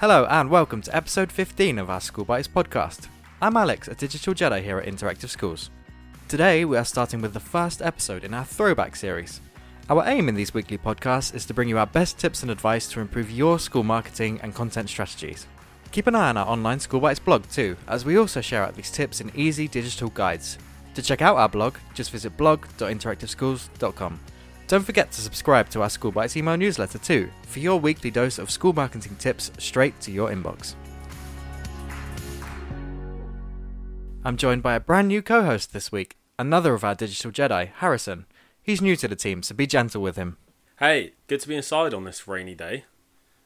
Hello and welcome to episode 15 of our School Bites podcast. I'm Alex, a digital Jedi here at Interactive Schools. Today we are starting with the first episode in our throwback series. Our aim in these weekly podcasts is to bring you our best tips and advice to improve your school marketing and content strategies. Keep an eye on our online School Bites blog too, as we also share out these tips in easy digital guides. To check out our blog, just visit blog.interactiveschools.com. Don't forget to subscribe to our School Bites email newsletter too, for your weekly dose of school marketing tips straight to your inbox. I'm joined by a brand new co host this week, another of our digital Jedi, Harrison. He's new to the team, so be gentle with him. Hey, good to be inside on this rainy day.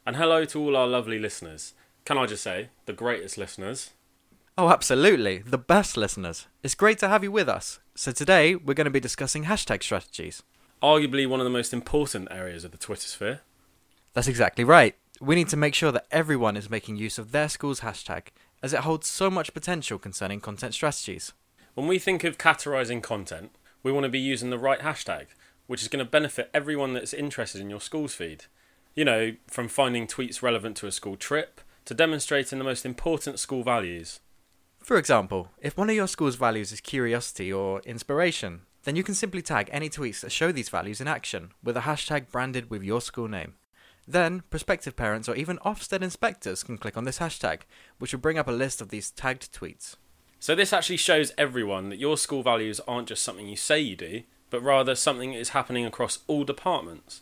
And hello to all our lovely listeners. Can I just say, the greatest listeners? Oh, absolutely, the best listeners. It's great to have you with us. So today we're going to be discussing hashtag strategies. Arguably one of the most important areas of the Twitter sphere. That's exactly right. We need to make sure that everyone is making use of their school's hashtag, as it holds so much potential concerning content strategies. When we think of categorizing content, we want to be using the right hashtag, which is going to benefit everyone that's interested in your school's feed. You know, from finding tweets relevant to a school trip to demonstrating the most important school values. For example, if one of your school's values is curiosity or inspiration, then you can simply tag any tweets that show these values in action with a hashtag branded with your school name. Then, prospective parents or even Ofsted inspectors can click on this hashtag, which will bring up a list of these tagged tweets. So, this actually shows everyone that your school values aren't just something you say you do, but rather something that is happening across all departments.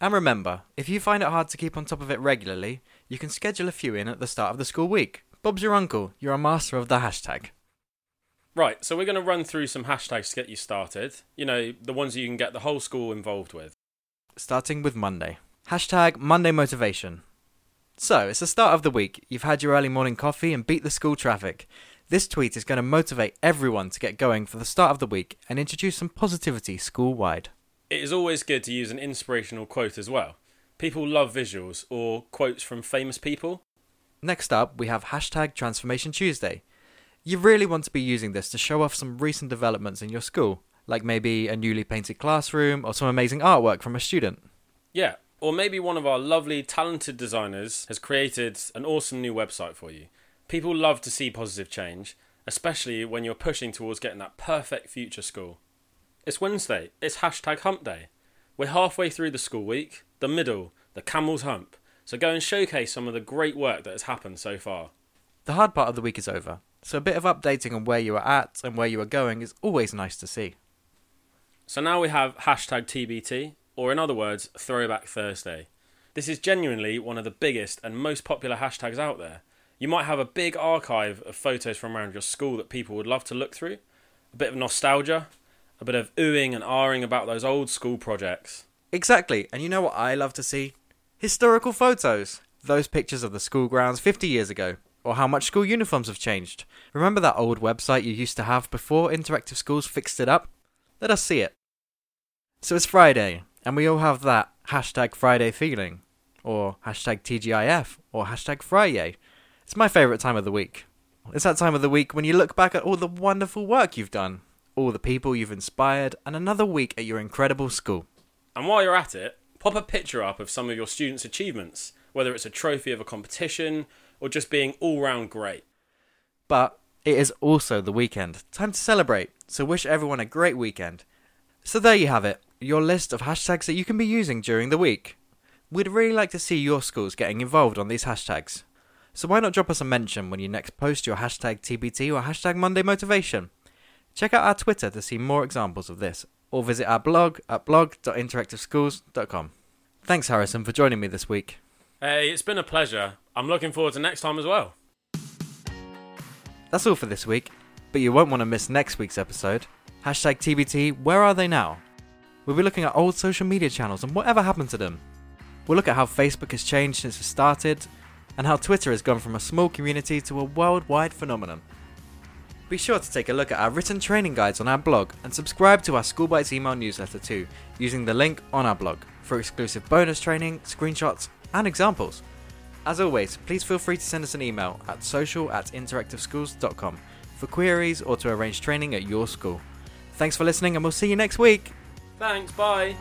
And remember, if you find it hard to keep on top of it regularly, you can schedule a few in at the start of the school week. Bob's your uncle, you're a master of the hashtag. Right, so we're going to run through some hashtags to get you started. You know, the ones you can get the whole school involved with. Starting with Monday. Hashtag Monday Motivation. So, it's the start of the week. You've had your early morning coffee and beat the school traffic. This tweet is going to motivate everyone to get going for the start of the week and introduce some positivity school wide. It is always good to use an inspirational quote as well. People love visuals or quotes from famous people. Next up, we have hashtag Transformation Tuesday. You really want to be using this to show off some recent developments in your school, like maybe a newly painted classroom or some amazing artwork from a student. Yeah, or maybe one of our lovely, talented designers has created an awesome new website for you. People love to see positive change, especially when you're pushing towards getting that perfect future school. It's Wednesday, it's hashtag hump day. We're halfway through the school week, the middle, the camel's hump, so go and showcase some of the great work that has happened so far. The hard part of the week is over, so a bit of updating on where you are at and where you are going is always nice to see. So now we have hashtag TBT, or in other words, Throwback Thursday. This is genuinely one of the biggest and most popular hashtags out there. You might have a big archive of photos from around your school that people would love to look through, a bit of nostalgia, a bit of oohing and ahhing about those old school projects. Exactly, and you know what I love to see? Historical photos. Those pictures of the school grounds 50 years ago, or how much school uniforms have changed. Remember that old website you used to have before Interactive Schools fixed it up? Let us see it. So it's Friday, and we all have that hashtag Friday feeling, or hashtag TGIF, or hashtag Friday. It's my favourite time of the week. It's that time of the week when you look back at all the wonderful work you've done, all the people you've inspired, and another week at your incredible school. And while you're at it, pop a picture up of some of your students' achievements, whether it's a trophy of a competition or just being all round great. But it is also the weekend. Time to celebrate. So wish everyone a great weekend. So there you have it, your list of hashtags that you can be using during the week. We'd really like to see your schools getting involved on these hashtags. So why not drop us a mention when you next post your hashtag TBT or hashtag Monday Motivation? Check out our Twitter to see more examples of this, or visit our blog at blog.interactiveschools.com. Thanks, Harrison, for joining me this week. Hey, it's been a pleasure. I'm looking forward to next time as well. That's all for this week, but you won't want to miss next week's episode. Hashtag TBT, where are they now? We'll be looking at old social media channels and whatever happened to them. We'll look at how Facebook has changed since it started, and how Twitter has gone from a small community to a worldwide phenomenon. Be sure to take a look at our written training guides on our blog and subscribe to our School Bites email newsletter too, using the link on our blog for exclusive bonus training, screenshots, and examples. As always, please feel free to send us an email at social at interactiveschools.com for queries or to arrange training at your school. Thanks for listening, and we'll see you next week. Thanks, bye.